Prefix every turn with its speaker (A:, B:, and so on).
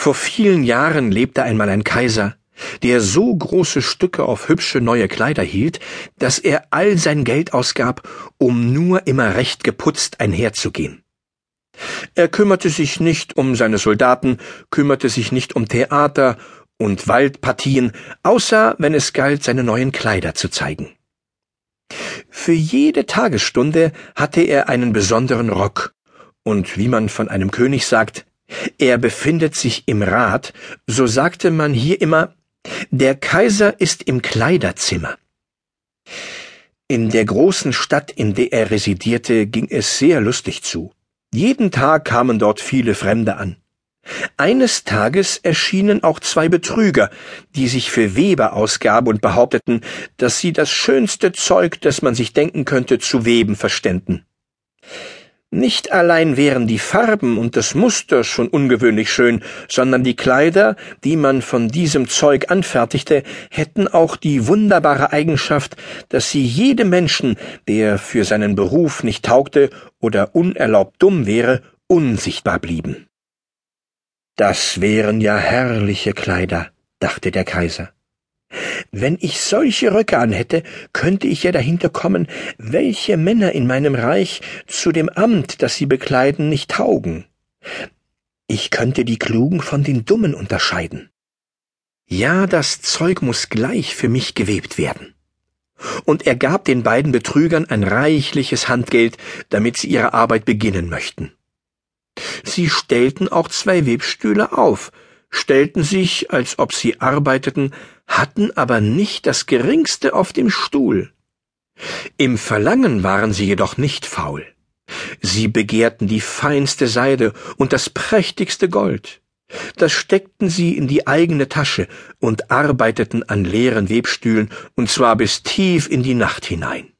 A: Vor vielen Jahren lebte einmal ein Kaiser, der so große Stücke auf hübsche neue Kleider hielt, dass er all sein Geld ausgab, um nur immer recht geputzt einherzugehen. Er kümmerte sich nicht um seine Soldaten, kümmerte sich nicht um Theater und Waldpartien, außer wenn es galt, seine neuen Kleider zu zeigen. Für jede Tagesstunde hatte er einen besonderen Rock, und wie man von einem König sagt, er befindet sich im Rat, so sagte man hier immer, der Kaiser ist im Kleiderzimmer. In der großen Stadt, in der er residierte, ging es sehr lustig zu. Jeden Tag kamen dort viele Fremde an. Eines Tages erschienen auch zwei Betrüger, die sich für Weber ausgaben und behaupteten, dass sie das schönste Zeug, das man sich denken könnte, zu weben verständen. Nicht allein wären die Farben und das Muster schon ungewöhnlich schön, sondern die Kleider, die man von diesem Zeug anfertigte, hätten auch die wunderbare Eigenschaft, dass sie jedem Menschen, der für seinen Beruf nicht taugte oder unerlaubt dumm wäre, unsichtbar blieben. Das wären ja herrliche Kleider, dachte der Kaiser. Wenn ich solche Röcke anhätte, könnte ich ja dahinter kommen, welche Männer in meinem Reich zu dem Amt, das sie bekleiden, nicht taugen. Ich könnte die Klugen von den Dummen unterscheiden. Ja, das Zeug muss gleich für mich gewebt werden. Und er gab den beiden Betrügern ein reichliches Handgeld, damit sie ihre Arbeit beginnen möchten. Sie stellten auch zwei Webstühle auf, stellten sich, als ob sie arbeiteten, hatten aber nicht das geringste auf dem Stuhl. Im Verlangen waren sie jedoch nicht faul. Sie begehrten die feinste Seide und das prächtigste Gold. Das steckten sie in die eigene Tasche und arbeiteten an leeren Webstühlen, und zwar bis tief in die Nacht hinein.